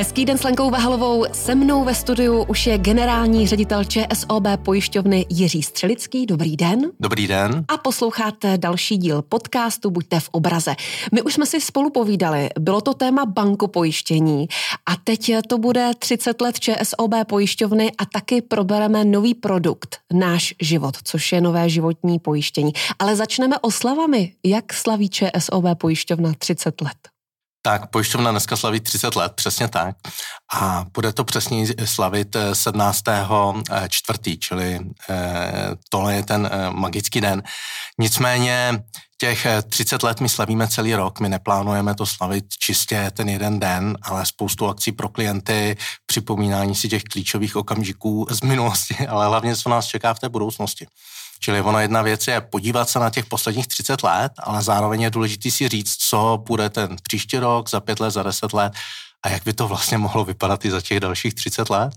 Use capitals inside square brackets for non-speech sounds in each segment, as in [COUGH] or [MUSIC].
Hezký den s Lenkou Vahalovou. Se mnou ve studiu už je generální ředitel ČSOB pojišťovny Jiří Střelický. Dobrý den. Dobrý den. A posloucháte další díl podcastu Buďte v obraze. My už jsme si spolu povídali, bylo to téma bankopojištění a teď to bude 30 let ČSOB pojišťovny a taky probereme nový produkt, náš život, což je nové životní pojištění. Ale začneme oslavami. Jak slaví ČSOB pojišťovna 30 let? Tak, pojišťovna dneska slaví 30 let, přesně tak. A bude to přesně slavit 17. Eh, čtvrtý, čili eh, tohle je ten eh, magický den. Nicméně těch 30 let my slavíme celý rok, my neplánujeme to slavit čistě ten jeden den, ale spoustu akcí pro klienty, připomínání si těch klíčových okamžiků z minulosti, [LAUGHS] ale hlavně co nás čeká v té budoucnosti. Čili ono jedna věc je podívat se na těch posledních 30 let, ale zároveň je důležité si říct, co bude ten příští rok, za pět let, za deset let a jak by to vlastně mohlo vypadat i za těch dalších 30 let.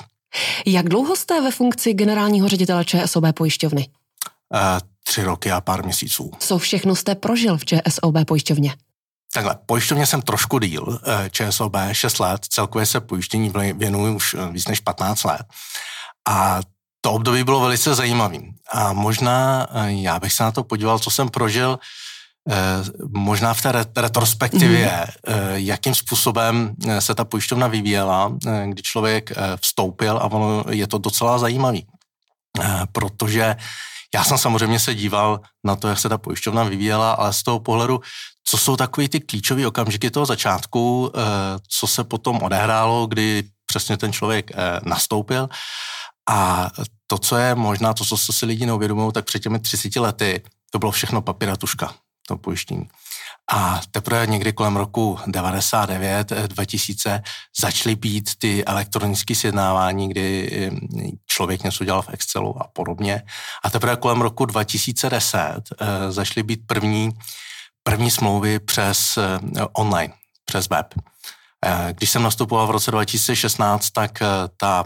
Jak dlouho jste ve funkci generálního ředitele ČSOB pojišťovny? Uh, tři roky a pár měsíců. Co všechno jste prožil v ČSOB pojišťovně? Takhle, pojišťovně jsem trošku díl, eh, ČSOB 6 let, celkově se pojištění věnuji už eh, víc než 15 let. A to období bylo velice zajímavé. A možná eh, já bych se na to podíval, co jsem prožil, eh, možná v té retrospektivě, mm. jakým způsobem se ta pojišťovna vyvíjela, kdy člověk vstoupil a ono je to docela zajímavý. Protože já jsem samozřejmě se díval na to, jak se ta pojišťovna vyvíjela, ale z toho pohledu, co jsou takové ty klíčové okamžiky toho začátku, co se potom odehrálo, kdy přesně ten člověk nastoupil a to, co je možná, to, co si lidi neuvědomují, tak před těmi 30 lety to bylo všechno papír a tuška, to pojištění. A teprve někdy kolem roku 99, 2000 eh, začaly být ty elektronické sjednávání, kdy eh, člověk něco dělal v Excelu a podobně. A teprve kolem roku 2010 eh, začaly být první, první smlouvy přes online, přes web. Když jsem nastupoval v roce 2016, tak ta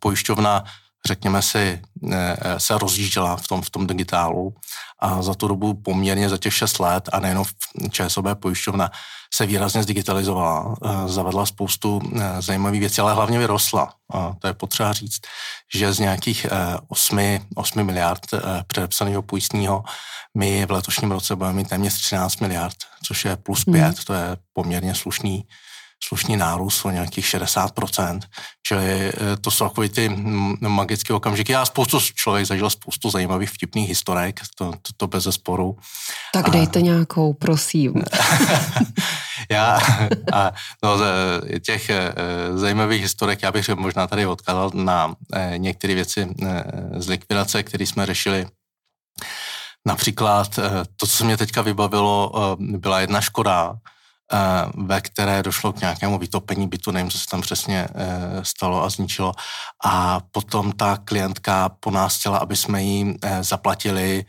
pojišťovna řekněme si, eh, se rozjížděla v tom, v tom digitálu a za tu dobu poměrně za těch 6 let a nejenom v ČSOB pojišťovna se výrazně zdigitalizovala, eh, zavedla spoustu eh, zajímavých věcí, ale hlavně vyrostla. A to je potřeba říct, že z nějakých 8, 8 miliard předepsaného pojistního my v letošním roce budeme mít téměř 13 miliard, což je plus 5, hmm. to je poměrně slušný slušný nárůst o nějakých 60%. Čili eh, to jsou takové ty magické okamžiky. Já spoustu, člověk zažil spoustu zajímavých vtipných historek, to, to, to bez zesporu. Tak dejte a... nějakou, prosím. [LAUGHS] já, a, no, těch eh, zajímavých historek, já bych možná tady odkázal na eh, některé věci z likvidace, které jsme řešili Například to, co mě teďka vybavilo, byla jedna škoda, ve které došlo k nějakému vytopení bytu, nevím, co se tam přesně eh, stalo a zničilo. A potom ta klientka po nás chtěla, aby jsme jí eh, zaplatili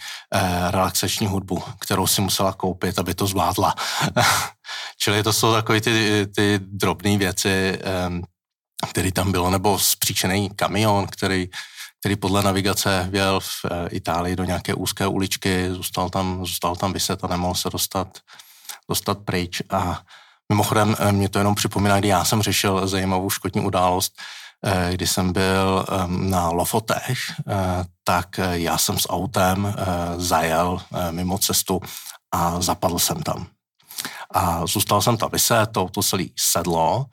relaxační hudbu, kterou si musela koupit, aby to zvládla. [LAUGHS] Čili to jsou takové ty, ty drobné věci, které tam bylo, nebo zpříčený kamion, který který podle navigace věl v Itálii do nějaké úzké uličky, zůstal tam, zůstal tam vyset a nemohl se dostat dostat pryč. A mimochodem eh, mě to jenom připomíná, kdy já jsem řešil zajímavou škodní událost, eh, kdy jsem byl ehm, na Lofotech, eh, tak já jsem s autem zajel mimo cestu a zapadl jsem tam. A zůstal jsem tam vyset, to auto celý sedlo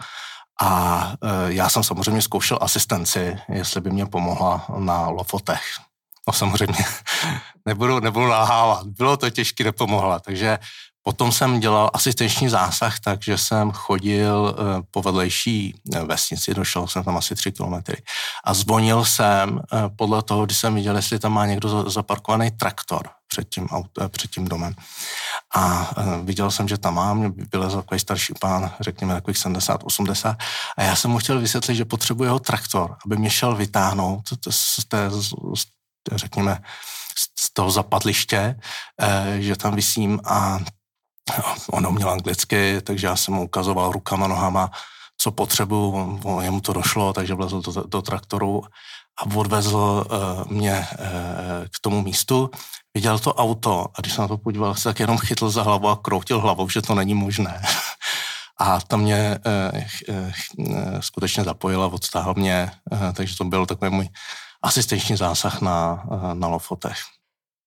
a já jsem samozřejmě zkoušel asistenci, jestli by mě pomohla na Lofotech. No samozřejmě, [LAUGHS] nebudu, nebudu nahávat, bylo to těžké, nepomohla, takže Potom jsem dělal asistenční zásah, takže jsem chodil eh, po vedlejší eh, vesnici, došel jsem tam asi tři kilometry. A zvonil jsem eh, podle toho, když jsem viděl, jestli tam má někdo zaparkovaný traktor před tím, před tím domem. A viděl jsem, že tam mám, byl takový starší pán, řekněme takových 70, 80, a já jsem mu chtěl vysvětlit, že potřebuje jeho traktor, aby mě šel vytáhnout z té, řekněme, z toho zapadliště, že tam vysím. A on uměl anglicky, takže já jsem mu ukazoval rukama, nohama, co potřebuju, jemu to došlo, takže vlezl do, do traktoru a odvezl uh, mě uh, k tomu místu, viděl to auto a když se na to podíval, se tak jenom chytl za hlavu a kroutil hlavou, že to není možné. [LAUGHS] A ta mě eh, eh, skutečně zapojila, odstáhl mě, takže to byl takový můj asistenční zásah na, na Lofotech.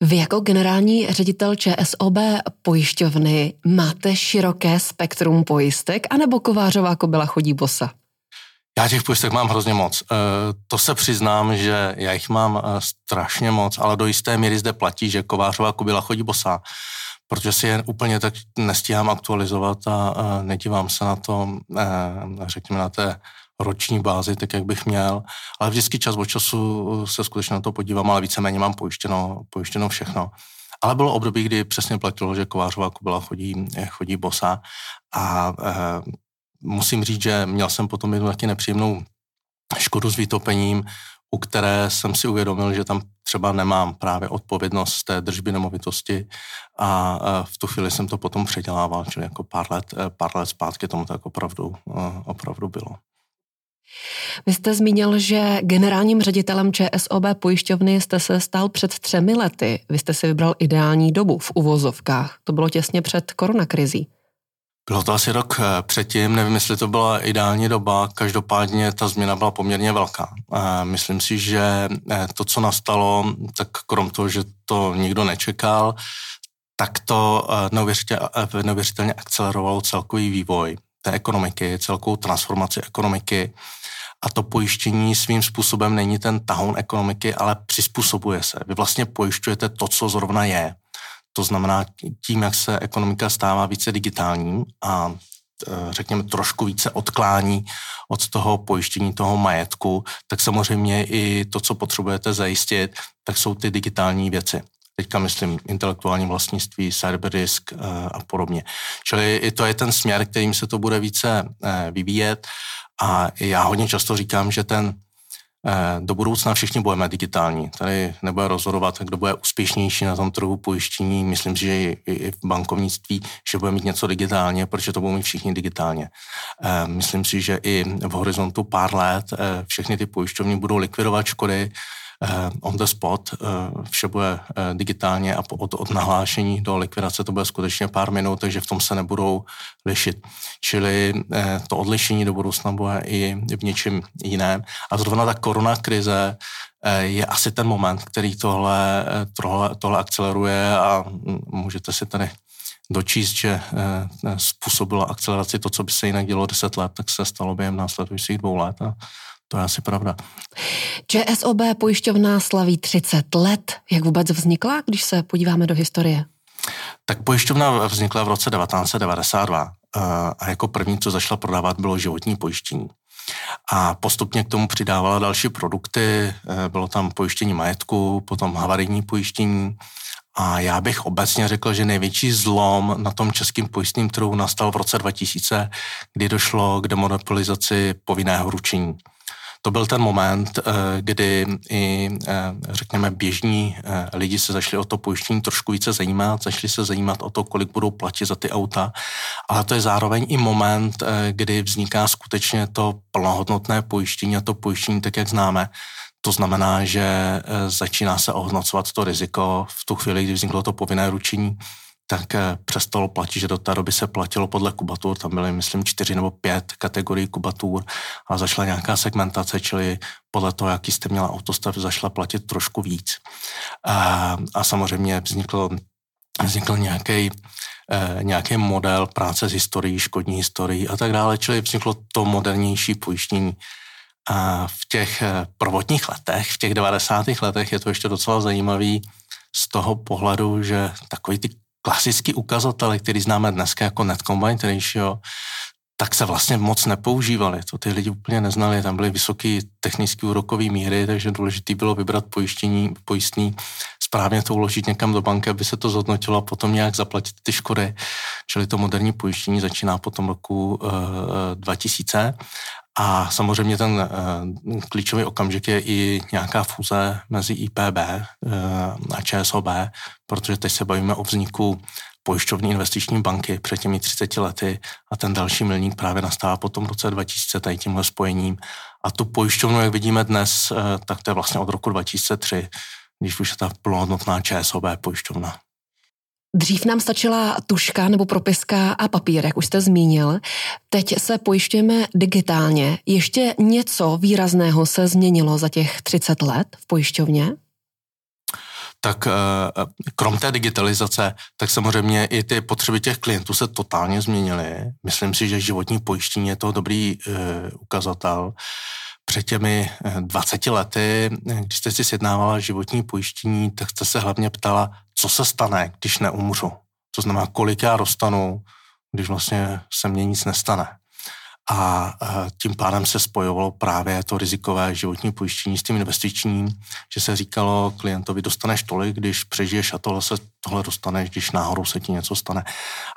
Vy jako generální ředitel ČSOB pojišťovny máte široké spektrum pojistek, anebo kovářová kobila chodí bosa? Já těch pojistek mám hrozně moc. E, to se přiznám, že já jich mám e, strašně moc, ale do jisté míry zde platí, že kovářová kobila chodí bosa, protože si je úplně tak nestíhám aktualizovat a e, nedívám se na to, řekněme, na té roční bázi, tak jak bych měl, ale vždycky čas od času se skutečně na to podívám, ale víceméně mám pojištěno, pojištěno všechno. Ale bylo období, kdy přesně platilo, že kovářová kubila chodí, chodí bosa a e, musím říct, že měl jsem potom jednu taky nepříjemnou škodu s vytopením, u které jsem si uvědomil, že tam třeba nemám právě odpovědnost té držby nemovitosti a e, v tu chvíli jsem to potom předělával, čili jako pár let, pár let zpátky tomu tak opravdu, opravdu bylo. Vy jste zmínil, že generálním ředitelem ČSOB pojišťovny jste se stal před třemi lety. Vy jste si vybral ideální dobu v uvozovkách. To bylo těsně před koronakrizí. Bylo to asi rok eh, předtím, nevím, jestli to byla ideální doba, každopádně ta změna byla poměrně velká. Myslím si, že eh, to, co nastalo, tak krom toho, že to nikdo nečekal, tak to eh, neuvěřitelně akcelerovalo celkový vývoj té ekonomiky, celkovou transformaci ekonomiky a to pojištění svým způsobem není ten tahoun ekonomiky, ale přizpůsobuje se. Vy vlastně pojišťujete to, co zrovna je. To znamená tím, jak se ekonomika stává více digitální a e, řekněme, trošku více odklání od toho pojištění toho majetku, tak samozřejmě i to, co potřebujete zajistit, tak jsou ty digitální věci. Teďka myslím intelektuální vlastnictví, cyberrisk e, a podobně. Čili i to je ten směr, kterým se to bude více e, vyvíjet a já hodně často říkám, že ten eh, do budoucna všichni budeme digitální. Tady nebude rozhodovat, kdo bude úspěšnější na tom trhu pojištění. Myslím si, že i v bankovnictví, že bude mít něco digitálně, protože to budou mít všichni digitálně. Eh, myslím si, že i v horizontu pár let eh, všechny ty pojišťovny budou likvidovat škody, on the spot, uh, vše bude uh, digitálně a od, od nahlášení do likvidace to bude skutečně pár minut, takže v tom se nebudou lišit. Čili to odlišení do budoucna bude i v něčem jiném. A zrovna ta korona krize je asi ten moment, který tohle, tohle, tohle akceleruje a můžete si tady dočíst, že způsobila akceleraci to, co by se jinak dělo 10 let, tak se stalo během následujících dvou let a to je asi pravda. ČSOB pojišťovna slaví 30 let. Jak vůbec vznikla, když se podíváme do historie? Tak pojišťovna vznikla v roce 1992 eh, a jako první, co začala prodávat, bylo životní pojištění. A postupně k tomu přidávala další produkty, eh, bylo tam pojištění majetku, potom havarijní pojištění, a já bych obecně řekl, že největší zlom na tom českým pojistným trhu nastal v roce 2000, kdy došlo k demonopolizaci povinného ručení to byl ten moment, eh, kdy i, eh, řekněme, běžní eh, lidi se začali o to pojištění trošku více zajímat, začali se zajímat o to, kolik budou platit za ty auta, ale to je zároveň i moment, kdy vzniká skutečně to plnohodnotné pojištění a to pojištění tak, jak známe. To znamená, že začíná se ohodnocovat to riziko v tu chvíli, kdy vzniklo to povinné ručení tak přestalo platit, že do té doby se platilo podle kubatur, tam byly, myslím, čtyři nebo pět kategorií kubatur a zašla nějaká segmentace, čili podle toho, jaký jste měla autostav, zašla platit trošku víc. A, a samozřejmě vznikl, vznikl nějaký eh, nějaký model práce s historií, škodní historií a tak dále, čili vzniklo to modernější pojištění. A v těch eh, prvotních letech, v těch 90. letech je to ještě docela zajímavý z toho pohledu, že takový ty klasický ukazatel, který známe dneska jako net combined ratio, tak se vlastně moc nepoužívali. To ty lidi úplně neznali, tam byly vysoké technické úrokové míry, takže důležité bylo vybrat pojištění, pojistný, správně to uložit někam do banky, aby se to zhodnotilo a potom nějak zaplatit ty škody. Čili to moderní pojištění začíná po tom roku eh, 2000 a samozřejmě ten uh, klíčový okamžik je i nějaká fúze mezi IPB uh, a ČSOB, protože teď se bavíme o vzniku pojišťovní investiční banky před těmi 30 lety a ten další milník právě nastává po tom roce 2000 tady tímhle spojením. A tu pojišťovnu, jak vidíme dnes, uh, tak to je vlastně od roku 2003, když už je ta plnohodnotná ČSOB pojišťovna. Dřív nám stačila tuška nebo propiska a papír, jak už jste zmínil. Teď se pojišťujeme digitálně. Ještě něco výrazného se změnilo za těch 30 let v pojišťovně? Tak eh, krom té digitalizace, tak samozřejmě i ty potřeby těch klientů se totálně změnily. Myslím si, že životní pojištění je to dobrý uh, ukazatel. Před těmi 20 eh, lety, když jste si sjednávala životní pojištění, tak jste se hlavně ptala, co se stane, když neumřu. To znamená, kolik já dostanu, když vlastně se mně nic nestane a tím pádem se spojovalo právě to rizikové životní pojištění s tím investičním, že se říkalo klientovi, dostaneš tolik, když přežiješ a tohle se tohle dostaneš, když náhodou se ti něco stane.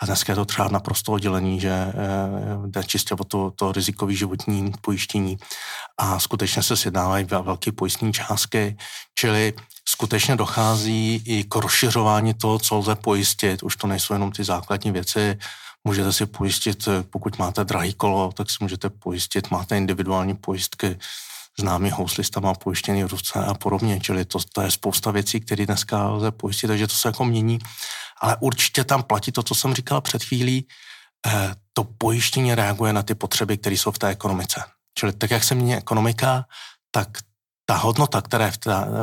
A dneska je to třeba naprosto oddělení, že eh, jde čistě o to, to rizikové životní pojištění a skutečně se sjednávají velké pojistní částky, čili skutečně dochází i k rozšiřování toho, co lze pojistit. Už to nejsou jenom ty základní věci, Můžete si pojistit, eh, pokud máte drahý kolo, tak si můžete pojistit, máte individuální pojistky, známý houslista má pojištěný ruce a podobně, čili to, to je spousta věcí, které dneska lze pojistit, takže to se jako mění. Ale určitě tam platí to, co jsem říkala před chvílí, eh, to pojištění reaguje na ty potřeby, které jsou v té ekonomice. Čili tak, jak se mění ekonomika, tak ta hodnota, která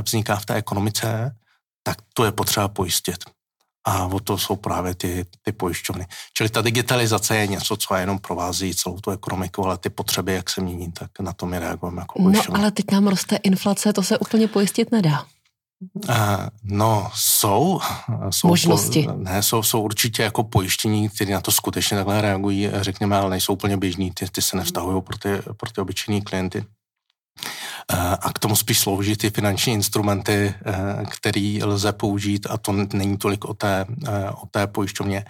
vzniká v té ekonomice, tak to je potřeba pojistit a o to jsou právě ty, ty pojišťovny. Čili ta digitalizace je něco, co jenom provází celou tu ekonomiku, ale ty potřeby, jak se mění, tak na to my reagujeme jako pojišťovny. No ale teď nám roste inflace, to se úplně pojistit nedá. Uh, no, jsou. jsou Možnosti. Po, ne, jsou, jsou určitě jako pojištění, které na to skutečně takhle reagují, řekněme, ale nejsou úplně běžní, ty, ty se nevztahují pro ty, pro ty obyčejní klienty. Eh, a k tomu spíš slouží ty finanční instrumenty, eh, který lze použít a to není tolik o té, eh, o té pojišťovně.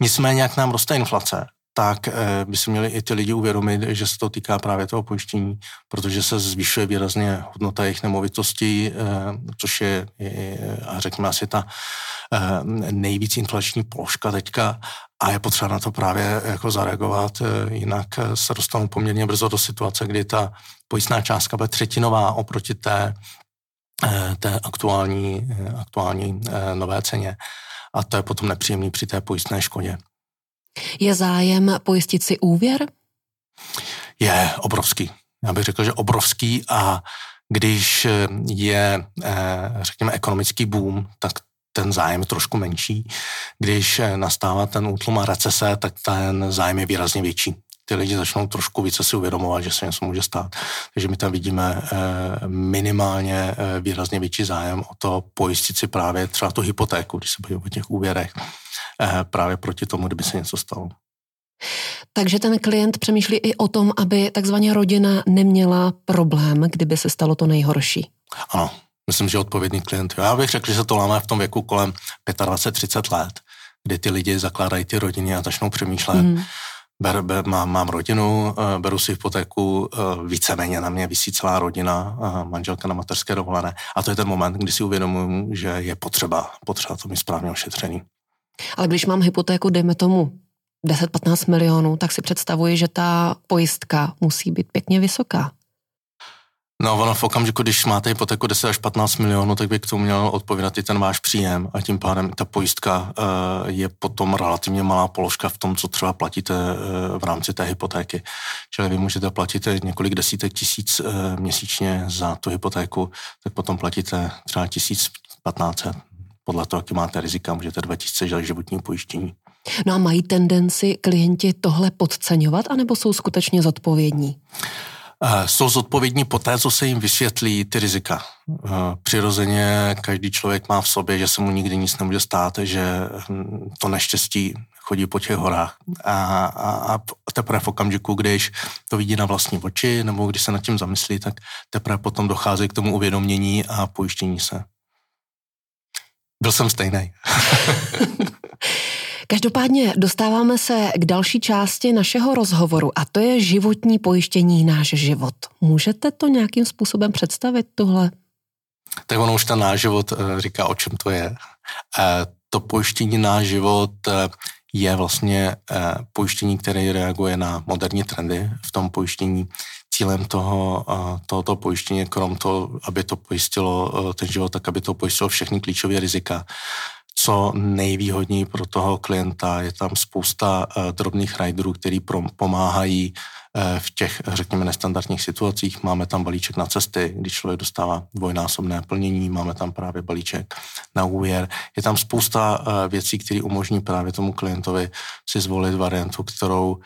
Nicméně, jak nám roste inflace, tak by si měli i ty lidi uvědomit, že se to týká právě toho pojištění, protože se zvyšuje výrazně hodnota jejich nemovitostí, což je, a řekněme asi ta nejvíc inflační položka teďka a je potřeba na to právě jako zareagovat, jinak se dostanou poměrně brzo do situace, kdy ta pojistná částka bude třetinová oproti té, eh, té aktuální, eh, aktuální eh, nové ceně. A to je potom nepříjemný při té pojistné škodě. Je zájem pojistit si úvěr? Je obrovský. Já bych řekl, že obrovský a když je, řekněme, ekonomický boom, tak ten zájem je trošku menší. Když nastává ten útlum a recese, tak ten zájem je výrazně větší ty lidi začnou trošku více si uvědomovat, že se něco může stát. Takže my tam vidíme eh, minimálně eh, výrazně větší zájem o to pojistit si právě třeba tu hypotéku, když se bavíme o těch úvěrech, eh, právě proti tomu, kdyby se něco stalo. Takže ten klient přemýšlí i o tom, aby takzvaně rodina neměla problém, kdyby se stalo to nejhorší. Ano, myslím, že odpovědný klient. Já bych řekl, že se to láme v tom věku kolem 25-30 let, kdy ty lidi zakládají ty rodiny a začnou přemýšlet, mm ber, ber, mám, mám rodinu, eh, beru si hypotéku, eh, víceméně na mě vysí celá rodina, manželka na mateřské dovolené. A to je ten moment, kdy si uvědomuji, že je potřeba, potřeba to mít správně ošetřený. Ale když mám hypotéku, dejme tomu 10-15 milionů, tak si představuji, že ta pojistka musí být pěkně vysoká. No, ono v okamžiku, když máte hypotéku 10 až 15 milionů, tak by k tomu měl odpovídat i ten váš příjem a tím pádem ta pojistka uh, je potom relativně malá položka v tom, co třeba platíte uh, v rámci té hypotéky. Čili vy můžete platit několik desítek tisíc uh, měsíčně za tu hypotéku, tak potom platíte třeba 1500 podle toho, jaký máte rizika, můžete 2000 životní pojištění. No a mají tendenci klienti tohle podceňovat, anebo jsou skutečně zodpovědní? Jsou zodpovědní po té, co se jim vysvětlí ty rizika. Přirozeně každý člověk má v sobě, že se mu nikdy nic nemůže stát, že hm, to neštěstí chodí po těch horách. A, a, a teprve v okamžiku, když to vidí na vlastní oči, nebo když se nad tím zamyslí, tak teprve potom dochází k tomu uvědomění a pojištění se. Byl jsem stejný. [LAUGHS] Každopádně dostáváme se k další části našeho rozhovoru a to je životní pojištění náš život. Můžete to nějakým způsobem představit, tohle? Tak ono už ten náš život eh, říká, o čem to je. Eh, to pojištění náš život eh, je vlastně pojištění, které reaguje na moderní trendy v tom pojištění. Cílem toho, tohoto pojištění, krom toho, aby to pojistilo ten život, tak aby to pojistilo všechny klíčové rizika, co nejvýhodněji pro toho klienta. Je tam spousta uh, drobných riderů, který prom- pomáhají uh, v těch, řekněme, nestandardních situacích. Máme tam balíček na cesty, když člověk dostává dvojnásobné plnění, máme tam právě balíček na úvěr. Je tam spousta uh, věcí, které umožní právě tomu klientovi si zvolit variantu, kterou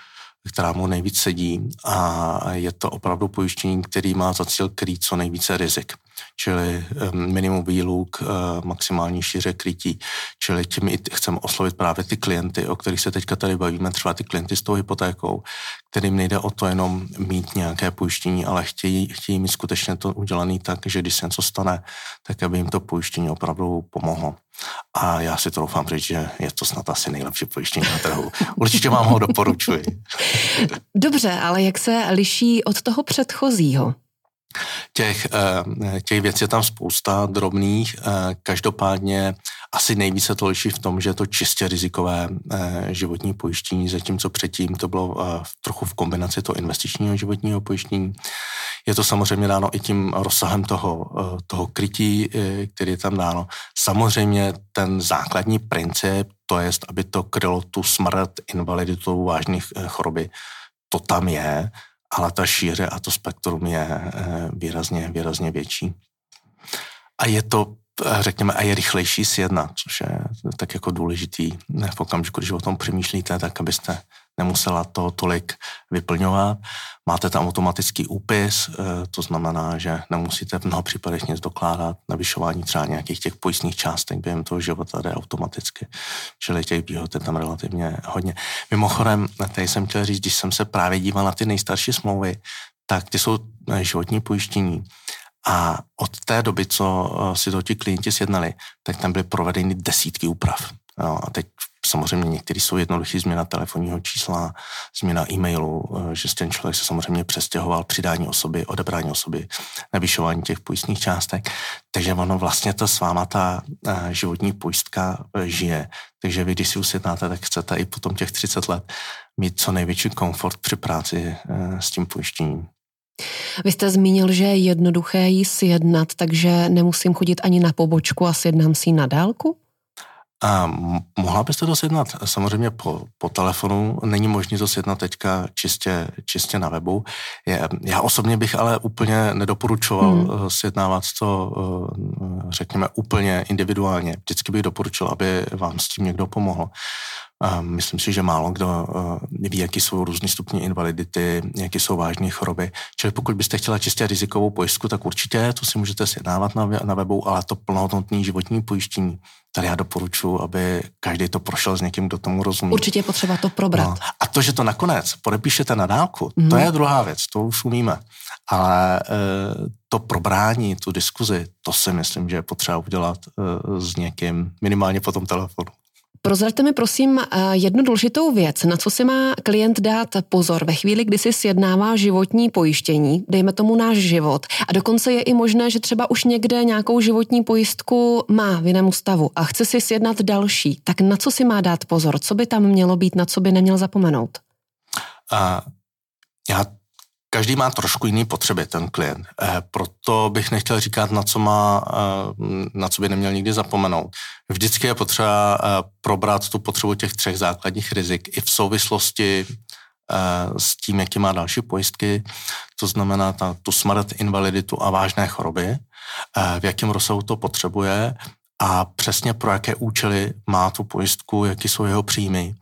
která mu nejvíc sedí a je to opravdu pojištění, který má za cíl krýt co nejvíce rizik čili minimum výluk, eh, maximální šíře krytí, čili tím i chceme oslovit právě ty klienty, o kterých se teďka tady bavíme, třeba ty klienty s tou hypotékou, kterým nejde o to jenom mít nějaké pojištění, ale chtějí, chtějí mít skutečně to udělané tak, že když se něco stane, tak aby jim to pojištění opravdu pomohlo. A já si to doufám říct, že je to snad asi nejlepší pojištění na trhu. [LAUGHS] Určitě vám ho doporučuji. Dobře, ale jak se liší od toho předchozího? Těch, eh, těch věcí je tam spousta drobných, eh, každopádně asi nejvíce to liší v tom, že je to čistě rizikové eh, životní pojištění, zatímco předtím to bylo trochu v kombinaci toho investičního životního pojištění. Je to samozřejmě dáno i tím rozsahem toho, toho krytí, který je tam dáno. Samozřejmě ten základní princip, to je, aby to krylo tu smrt, invaliditu, vážných choroby, to tam je, ale ta šíře a to spektrum je eh, výrazně, výrazně větší. A je to, eh, řekněme, a je rychlejší sjednat, což je tak jako důležitý v okamžiku, když o tom přemýšlíte, tak abyste nemusela to tolik vyplňovat. Máte tam automatický úpis, eh, to znamená, že nemusíte v mnoha případech nic dokládat. Navyšování třeba nějakých těch pojistných částek během toho života jde automaticky. Čili těch výhod je tam relativně hodně. Mimochodem, tady jsem chtěl říct, když jsem se právě díval na ty nejstarší smlouvy, tak ty jsou eh, životní pojištění. A od té doby, co eh, si to ti klienti sjednali, tak tam byly provedeny desítky úprav. Jo, a teď samozřejmě některý jsou jednoduchý změna telefonního čísla, změna e-mailu, eh, že ten člověk se samozřejmě přestěhoval, přidání osoby, odebrání osoby, navyšování těch pojistných částek. Takže ono vlastně to s váma ta eh, životní pojistka eh, žije. Takže vy, když si usjednáte, tak chcete i potom těch 30 let mít co největší komfort při práci s tím pojištěním. Vy jste zmínil, že je jednoduché ji sjednat, takže nemusím chodit ani na pobočku a sjednám si ji na dálku? A mohla byste to sjednat samozřejmě po, po telefonu, není možné to sjednat teďka čistě, čistě na webu. Je, já osobně bych ale úplně nedoporučoval hmm. Eh, sjednávat to, eh, řekněme, úplně individuálně. Vždycky bych doporučil, aby vám s tím někdo pomohl. Myslím si, že málo kdo eh, ví, jaký jsou různé stupně invalidity, jaké jsou vážné choroby. Čili pokud byste chtěla čistě rizikovou pojistku, tak určitě to si můžete sjednávat na, na webu, ale to plnohodnotné životní pojištění, tady já doporučuji, aby každý to prošel s někým, kdo tomu rozumí. Určitě je potřeba to probrat. No. A to, že to nakonec podepíšete na dálku, mm. to mhm. je druhá věc, to už umíme. Ale e, to probrání, tu diskuzi, to si myslím, že je potřeba udělat e, s někým, minimálně po tom telefonu. Prozraďte mi prosím eh, jednu důležitou věc, na co si má klient dát pozor ve chvíli, kdy si sjednává životní pojištění, dejme tomu náš život. A dokonce je i možné, že třeba už někde nějakou životní pojistku má v jiném stavu a chce si sjednat další. Tak na co si má dát pozor? Co by tam mělo být, na co by neměl zapomenout? A já každý má trošku jiný potřeby, ten klient. E, proto bych nechtěl říkat, na co, má, e, na co by neměl nikdy zapomenout. Vždycky je potřeba e, probrat tu potřebu těch třech základních rizik i v souvislosti s tím, jaký má další pojistky, to znamená ta, tu smrt, invaliditu a vážné choroby, v jakém rozsahu to potřebuje a přesně pro jaké účely má tu pojistku, jaký jsou jeho příjmy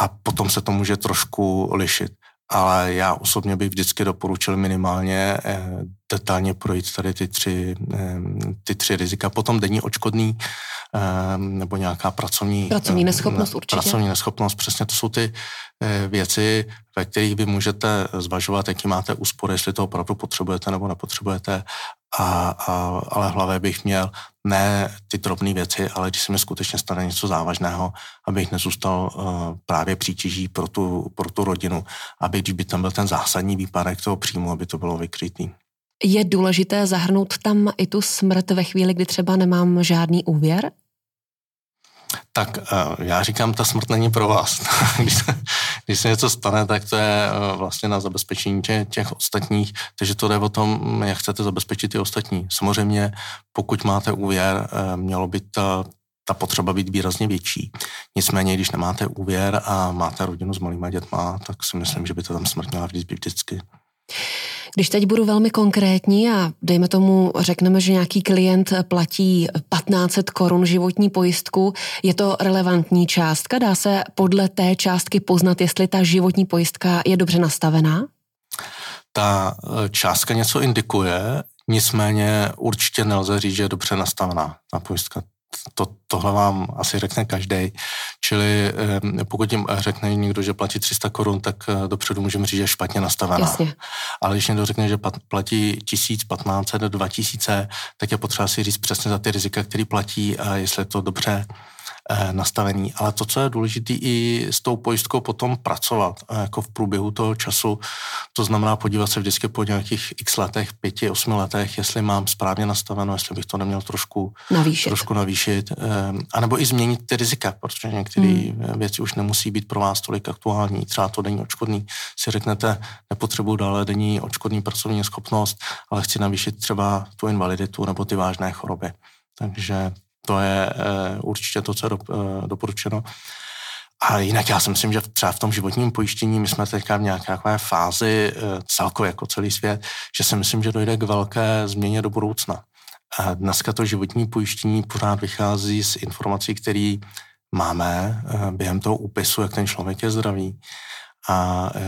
a potom se to může trošku lišit ale já osobně bych vždycky doporučil minimálně eh, detailně projít tady ty tři, eh, ty tři rizika. Potom denní očkodný eh, nebo nějaká pracovní... Pracovní neschopnost určitě. Pracovní neschopnost, přesně to jsou ty věci, ve kterých vy můžete zvažovat, jaký máte úspory, jestli to opravdu potřebujete nebo nepotřebujete a, a, ale hlavě bych měl ne ty drobné věci, ale když se mi skutečně stane něco závažného, abych nezůstal uh, právě přítěží pro tu, pro tu rodinu, aby když by tam byl ten zásadní výpadek toho příjmu, aby to bylo vykrytý. Je důležité zahrnout tam i tu smrt ve chvíli, kdy třeba nemám žádný úvěr? Tak uh, já říkám, ta smrt není pro vás. [LAUGHS] když, se, když se něco stane, tak to je uh, vlastně na zabezpečení těch, těch ostatních, takže to jde o tom, jak chcete zabezpečit ty ostatní. Samozřejmě, pokud máte úvěr, uh, mělo by to ta potřeba být výrazně větší. Nicméně, když nemáte úvěr a máte rodinu s malýma dětma, tak si myslím, že by to tam smrt měla vždy vždycky. Když teď budu velmi konkrétní a dejme tomu, řekneme, že nějaký klient platí 1500 korun životní pojistku, je to relevantní částka? Dá se podle té částky poznat, jestli ta životní pojistka je dobře nastavená? Ta e, částka něco indikuje, nicméně určitě nelze říct, že je dobře nastavená ta pojistka to, tohle vám asi řekne každý. Čili eh, pokud jim řekne někdo, že platí 300 korun, tak eh, dopředu můžeme říct, že je špatně nastavená. Jasně. Ale když někdo řekne, že platí 1015 do 2000, tak je potřeba si říct přesně za ty rizika, který platí a jestli je to dobře Eh, nastavení. Ale to, co je důležité i s tou pojistkou potom pracovat, eh, jako v průběhu toho času, to znamená podívat se vždycky po nějakých x letech, pěti, osmi letech, jestli mám správně nastaveno, jestli bych to neměl trošku navýšit, trošku navýšit eh, anebo i změnit ty rizika, protože některé hmm. věci už nemusí být pro vás tolik aktuální. Třeba to denní očkodný si řeknete, nepotřebuji dále denní očkodný pracovní schopnost, ale chci navýšit třeba tu invaliditu nebo ty vážné choroby. Takže to je eh, určitě to, co je eh, doporučeno. A jinak já si myslím, že třeba v tom životním pojištění my jsme teďka v nějaké fázi eh, celkově jako celý svět, že si myslím, že dojde k velké změně do budoucna. A dneska to životní pojištění pořád vychází z informací, které máme během toho úpisu, jak ten člověk je zdravý. A e,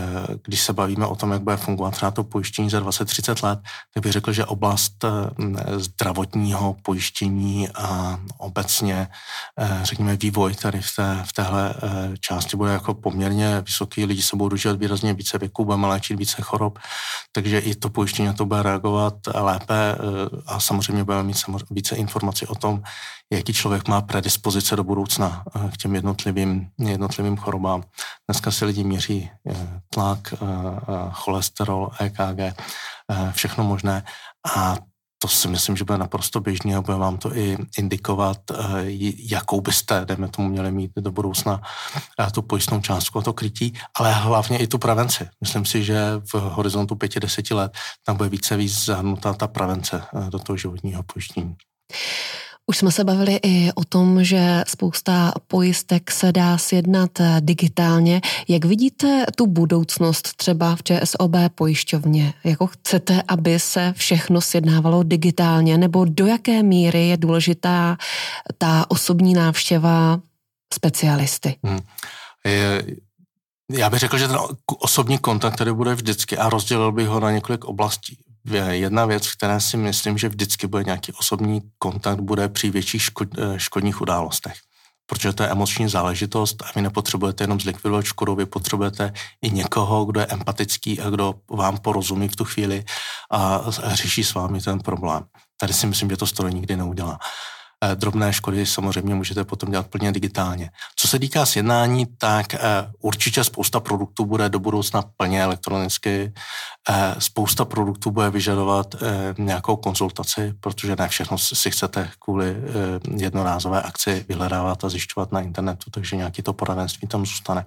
když se bavíme o tom, jak bude fungovat třeba to pojištění za 20-30 let, tak bych řekl, že oblast e, zdravotního pojištění a obecně, e, řekněme, vývoj tady v, té, v téhle části bude jako poměrně vysoký. Lidi se budou dožívat výrazně více věku, budeme léčit více chorob, takže i to pojištění na to bude reagovat lépe a samozřejmě budeme mít více informací o tom, jaký člověk má predispozice do budoucna k těm jednotlivým, jednotlivým chorobám. Dneska se lidi měří tlak, eh, eh, cholesterol, EKG, eh, všechno možné. A to si myslím, že bude naprosto běžný a bude vám to i indikovat, jakou byste, dejme tomu, měli mít do budoucna tu pojistnou částku a to krytí, ale hlavně i tu prevenci. Myslím si, že v horizontu pěti, deseti let tam bude více víc zahrnutá ta prevence do toho životního pojištění. Už jsme se bavili i o tom, že spousta pojistek se dá sjednat eh, digitálně. Jak vidíte tu budoucnost třeba v ČSOB pojišťovně? Jako chcete, aby se všechno sjednávalo digitálně, nebo do jaké míry je důležitá ta osobní návštěva specialisty? Hmm. Je, já bych řekl, že ten osobní kontakt tady bude vždycky a rozdělil bych ho na několik oblastí jedna věc, která si myslím, že vždycky bude nějaký osobní kontakt, bude při větších škod, eh, škodních událostech. Protože to je emoční záležitost a vy nepotřebujete jenom zlikvidovat škodu, vy potřebujete i někoho, kdo je empatický a kdo vám porozumí v tu chvíli a řeší s vámi ten problém. Tady si myslím, že to stroj nikdy neudělá. Eh, drobné škody samozřejmě můžete potom dělat plně digitálně. Co se týká sjednání, tak eh, určitě spousta produktů bude do budoucna plně elektronicky. Eh, spousta produktů bude vyžadovat nějakou konzultaci, protože ne všechno si chcete kvůli jednorázové akci vyhledávat a zjišťovat na internetu, takže nějaký to poradenství tam zůstane.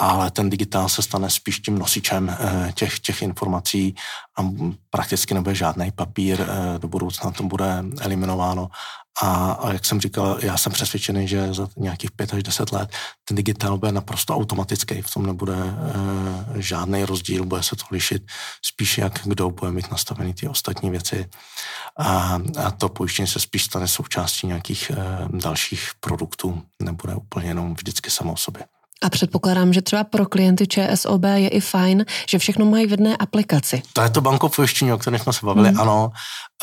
Ale ten digitál se stane spíš tím nosičem těch, těch informací a prakticky nebude žádný papír, do budoucna to bude eliminováno a, a jak jsem říkal, já jsem přesvědčený, že za nějakých pět až deset let ten digitál bude naprosto automatický, v tom nebude e, žádný rozdíl, bude se to lišit spíš jak kdo bude mít nastavený ty ostatní věci a, a to pojištění se spíš stane součástí nějakých e, dalších produktů, nebude úplně jenom vždycky samo o sobě. A předpokládám, že třeba pro klienty ČSOB je i fajn, že všechno mají v jedné aplikaci. To je to bankopojištění, o kterém jsme se bavili, hmm. ano.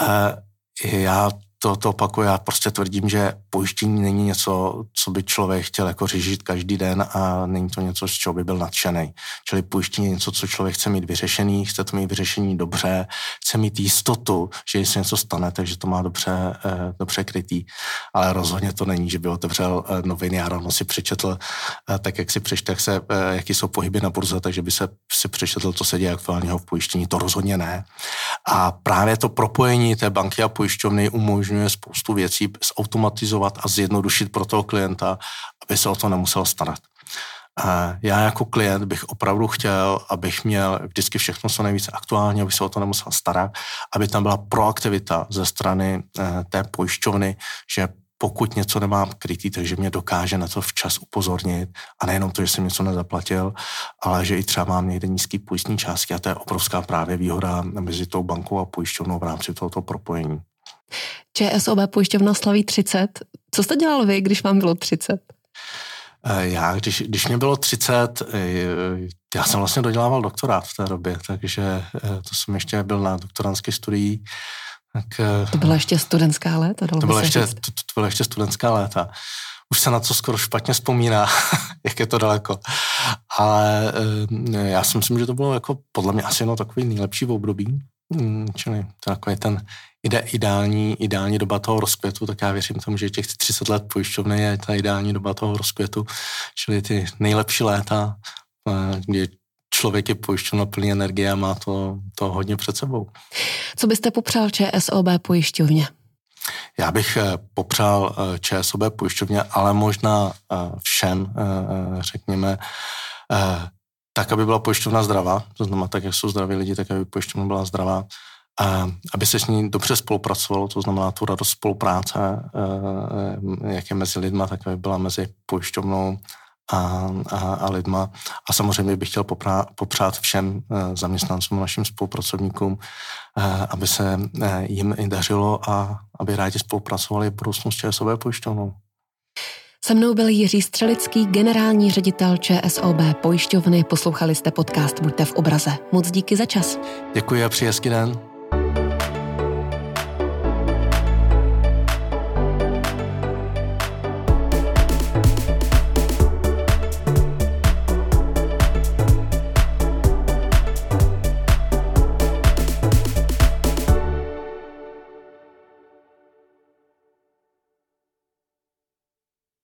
E, já to, to opakuju, já prostě tvrdím, že pojištění není něco, co by člověk chtěl jako řešit každý den a není to něco, z čeho by byl nadšený. Čili pojištění je něco, co člověk chce mít vyřešený, chce to mít vyřešení dobře, chce mít jistotu, že jestli něco stane, takže to má dobře, eh, dobře krytý. Ale rozhodně to není, že by otevřel eh, noviny a ráno si přečetl, eh, tak jak si přečte, jak se, eh, jaký jsou pohyby na burze, takže by se si přečetl, co se děje aktuálního v pojištění. To rozhodně ne. A právě to propojení té banky a pojišťovny umožňuje umožňuje spoustu věcí zautomatizovat a zjednodušit pro toho klienta, aby se o to nemusel starat. Já jako klient bych opravdu chtěl, abych měl vždycky všechno co nejvíce aktuálně, aby se o to nemusel starat, aby tam byla proaktivita ze strany eh, té pojišťovny, že pokud něco nemám krytý, takže mě dokáže na to včas upozornit a nejenom to, že jsem něco nezaplatil, ale že i třeba mám někde nízký pojistní částky a to je obrovská právě výhoda mezi tou bankou a pojišťovnou v rámci tohoto propojení. ČSOB pojišťovna slaví 30. Co jste dělal vy, když vám bylo 30? Eh, já, když, když mě bylo 30, eh, já jsem vlastně dodělával doktorát v té době, takže eh, to jsem ještě byl na doktorantské studii. Tak, to byla ještě studentská léta? To byla, ještě, to, to byla ještě studentská léta. Už se na to skoro špatně vzpomíná, [LAUGHS] jak je to daleko. Ale já si myslím, že to bylo jako podle mě asi no takový nejlepší v období. Hmm, čili to takový ten ide, ideální, ideální doba toho rozkvětu, tak já věřím tomu, že těch 30 let pojišťovny je ta ideální doba toho rozkvětu, čili ty nejlepší léta, eh, kdy člověk je pojištěn na plný energie a má to, to hodně před sebou. Co byste popřál ČSOB pojišťovně? Já bych eh, popřál eh, ČSOB pojišťovně, ale možná všem, řekněme, tak, aby byla pojišťovna zdravá, to znamená tak, jak jsou zdraví lidi, tak aby pojišťovna byla zdravá, a aby se s ní dobře spolupracovalo, to znamená tu radost spolupráce, eh, jak je mezi lidma, tak aby byla mezi pojišťovnou a, a, a lidma. A samozřejmě bych chtěl poprá, popřát všem eh, zaměstnancům, našim spolupracovníkům, aby se jim i dařilo a aby rádi spolupracovali v budoucnosti ČSOB pojišťovnou. Se mnou byl Jiří Střelický, generální ředitel ČSOB pojišťovny. Poslouchali jste podcast Buďte v obraze. Moc díky za čas. Děkuji a přeji den.